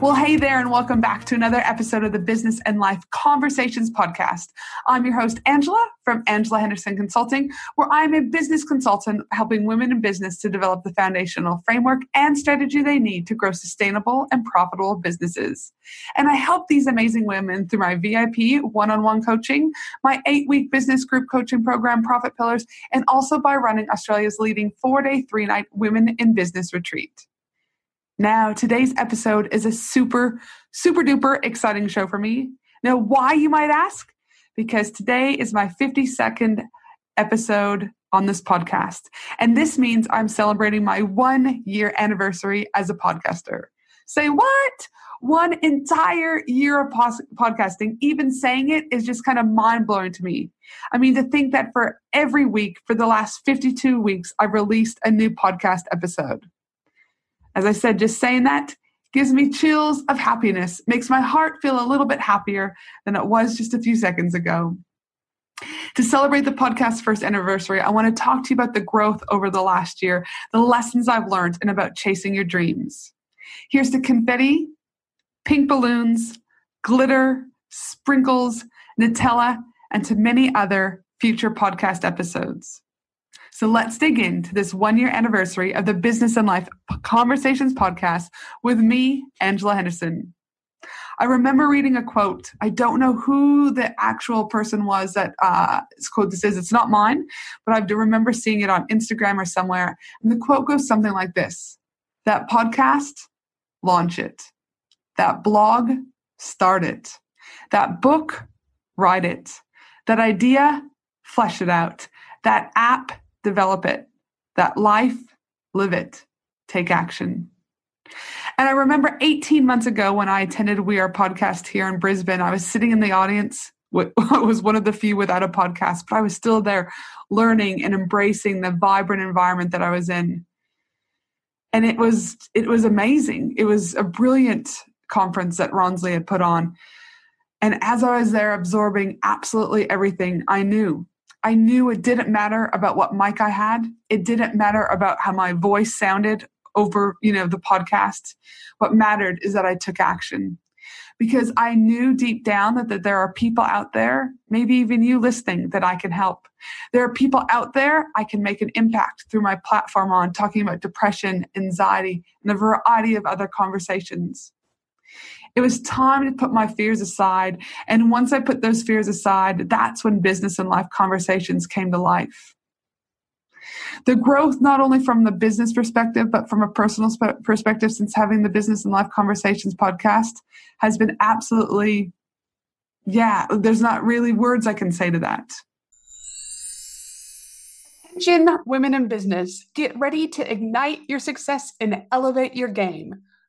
Well, hey there, and welcome back to another episode of the Business and Life Conversations podcast. I'm your host, Angela from Angela Henderson Consulting, where I'm a business consultant helping women in business to develop the foundational framework and strategy they need to grow sustainable and profitable businesses. And I help these amazing women through my VIP one on one coaching, my eight week business group coaching program, Profit Pillars, and also by running Australia's leading four day, three night Women in Business retreat. Now, today's episode is a super, super duper exciting show for me. Now, why you might ask? Because today is my 52nd episode on this podcast. And this means I'm celebrating my one year anniversary as a podcaster. Say what? One entire year of pos- podcasting, even saying it is just kind of mind blowing to me. I mean, to think that for every week for the last 52 weeks, I've released a new podcast episode. As I said, just saying that gives me chills of happiness, makes my heart feel a little bit happier than it was just a few seconds ago. To celebrate the podcast's first anniversary, I want to talk to you about the growth over the last year, the lessons I've learned, and about chasing your dreams. Here's to confetti, pink balloons, glitter, sprinkles, Nutella, and to many other future podcast episodes. So let's dig into this one year anniversary of the Business and Life Conversations podcast with me, Angela Henderson. I remember reading a quote. I don't know who the actual person was that uh, quote this is. It's not mine, but I do remember seeing it on Instagram or somewhere. And the quote goes something like this That podcast, launch it. That blog, start it. That book, write it. That idea, flesh it out. That app, develop it. That life, live it. Take action. And I remember 18 months ago when I attended We Are podcast here in Brisbane, I was sitting in the audience. I was one of the few without a podcast, but I was still there learning and embracing the vibrant environment that I was in. And it was it was amazing. It was a brilliant conference that Ronsley had put on. And as I was there absorbing absolutely everything, I knew I knew it didn't matter about what mic I had. It didn't matter about how my voice sounded over, you know, the podcast. What mattered is that I took action because I knew deep down that, that there are people out there, maybe even you listening, that I can help. There are people out there I can make an impact through my platform on talking about depression, anxiety, and a variety of other conversations. It was time to put my fears aside. And once I put those fears aside, that's when business and life conversations came to life. The growth, not only from the business perspective, but from a personal sp- perspective, since having the Business and Life Conversations podcast, has been absolutely, yeah, there's not really words I can say to that. Attention, women in business, get ready to ignite your success and elevate your game.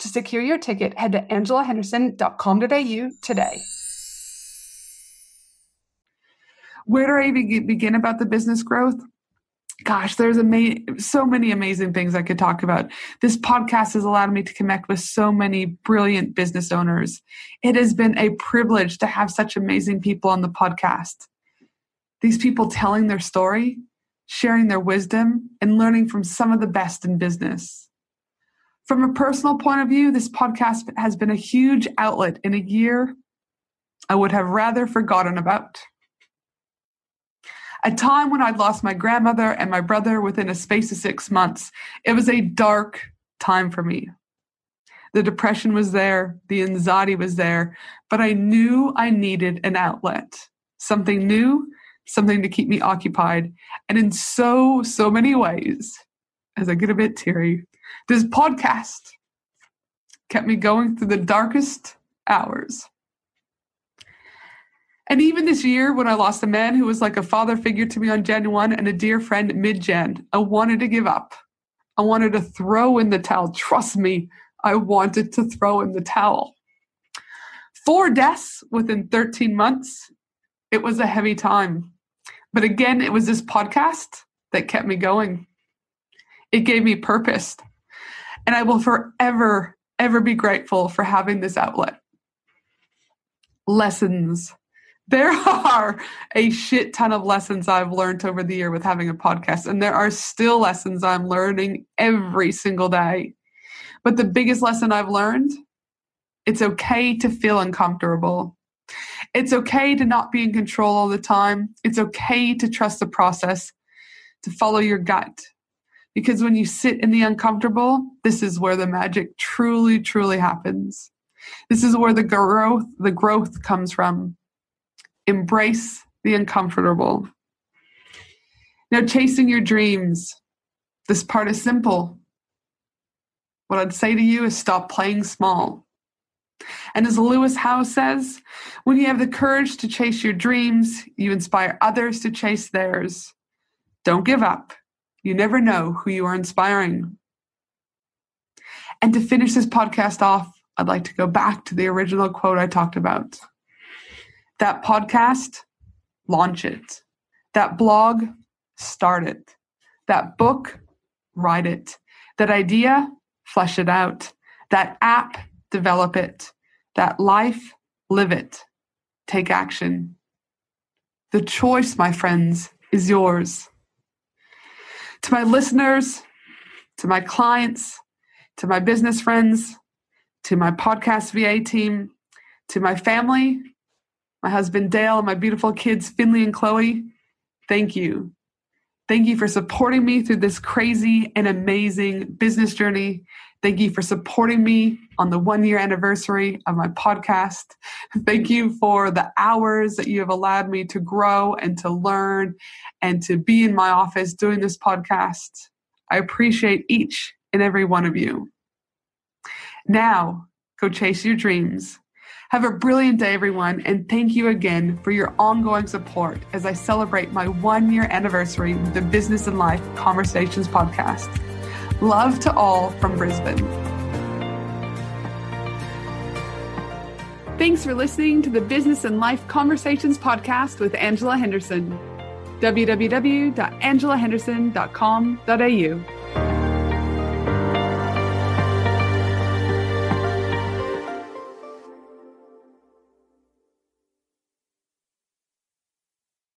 To secure your ticket, head to angelahenderson.com.au today. Where do I begin about the business growth? Gosh, there's ama- so many amazing things I could talk about. This podcast has allowed me to connect with so many brilliant business owners. It has been a privilege to have such amazing people on the podcast. These people telling their story, sharing their wisdom, and learning from some of the best in business. From a personal point of view, this podcast has been a huge outlet in a year I would have rather forgotten about. A time when I'd lost my grandmother and my brother within a space of six months. It was a dark time for me. The depression was there, the anxiety was there, but I knew I needed an outlet, something new, something to keep me occupied. And in so, so many ways, as I get a bit teary, this podcast kept me going through the darkest hours. And even this year, when I lost a man who was like a father figure to me on Jan 1 and a dear friend mid Jan, I wanted to give up. I wanted to throw in the towel. Trust me, I wanted to throw in the towel. Four deaths within 13 months. It was a heavy time. But again, it was this podcast that kept me going. It gave me purpose. And I will forever, ever be grateful for having this outlet. Lessons there are a shit ton of lessons I've learned over the year with having a podcast, and there are still lessons I'm learning every single day. But the biggest lesson I've learned it's okay to feel uncomfortable. It's okay to not be in control all the time. It's okay to trust the process, to follow your gut. Because when you sit in the uncomfortable, this is where the magic truly, truly happens. This is where the growth, the growth comes from embrace the uncomfortable. Now, chasing your dreams. This part is simple. What I'd say to you is stop playing small. And as Lewis Howes says, when you have the courage to chase your dreams, you inspire others to chase theirs. Don't give up. You never know who you are inspiring. And to finish this podcast off, I'd like to go back to the original quote I talked about. That podcast, launch it. That blog, start it. That book, write it. That idea, flesh it out. That app, develop it. That life, live it. Take action. The choice, my friends, is yours. To my listeners, to my clients, to my business friends, to my podcast VA team, to my family, my husband Dale, and my beautiful kids Finley and Chloe, thank you. Thank you for supporting me through this crazy and amazing business journey. Thank you for supporting me on the one year anniversary of my podcast. Thank you for the hours that you have allowed me to grow and to learn and to be in my office doing this podcast. I appreciate each and every one of you. Now, go chase your dreams have a brilliant day, everyone, and thank you again for your ongoing support as I celebrate my one year anniversary with the Business and Life Conversations podcast. Love to all from Brisbane. Thanks for listening to the Business and Life Conversations podcast with Angela Henderson. www.angelahenderson.com.au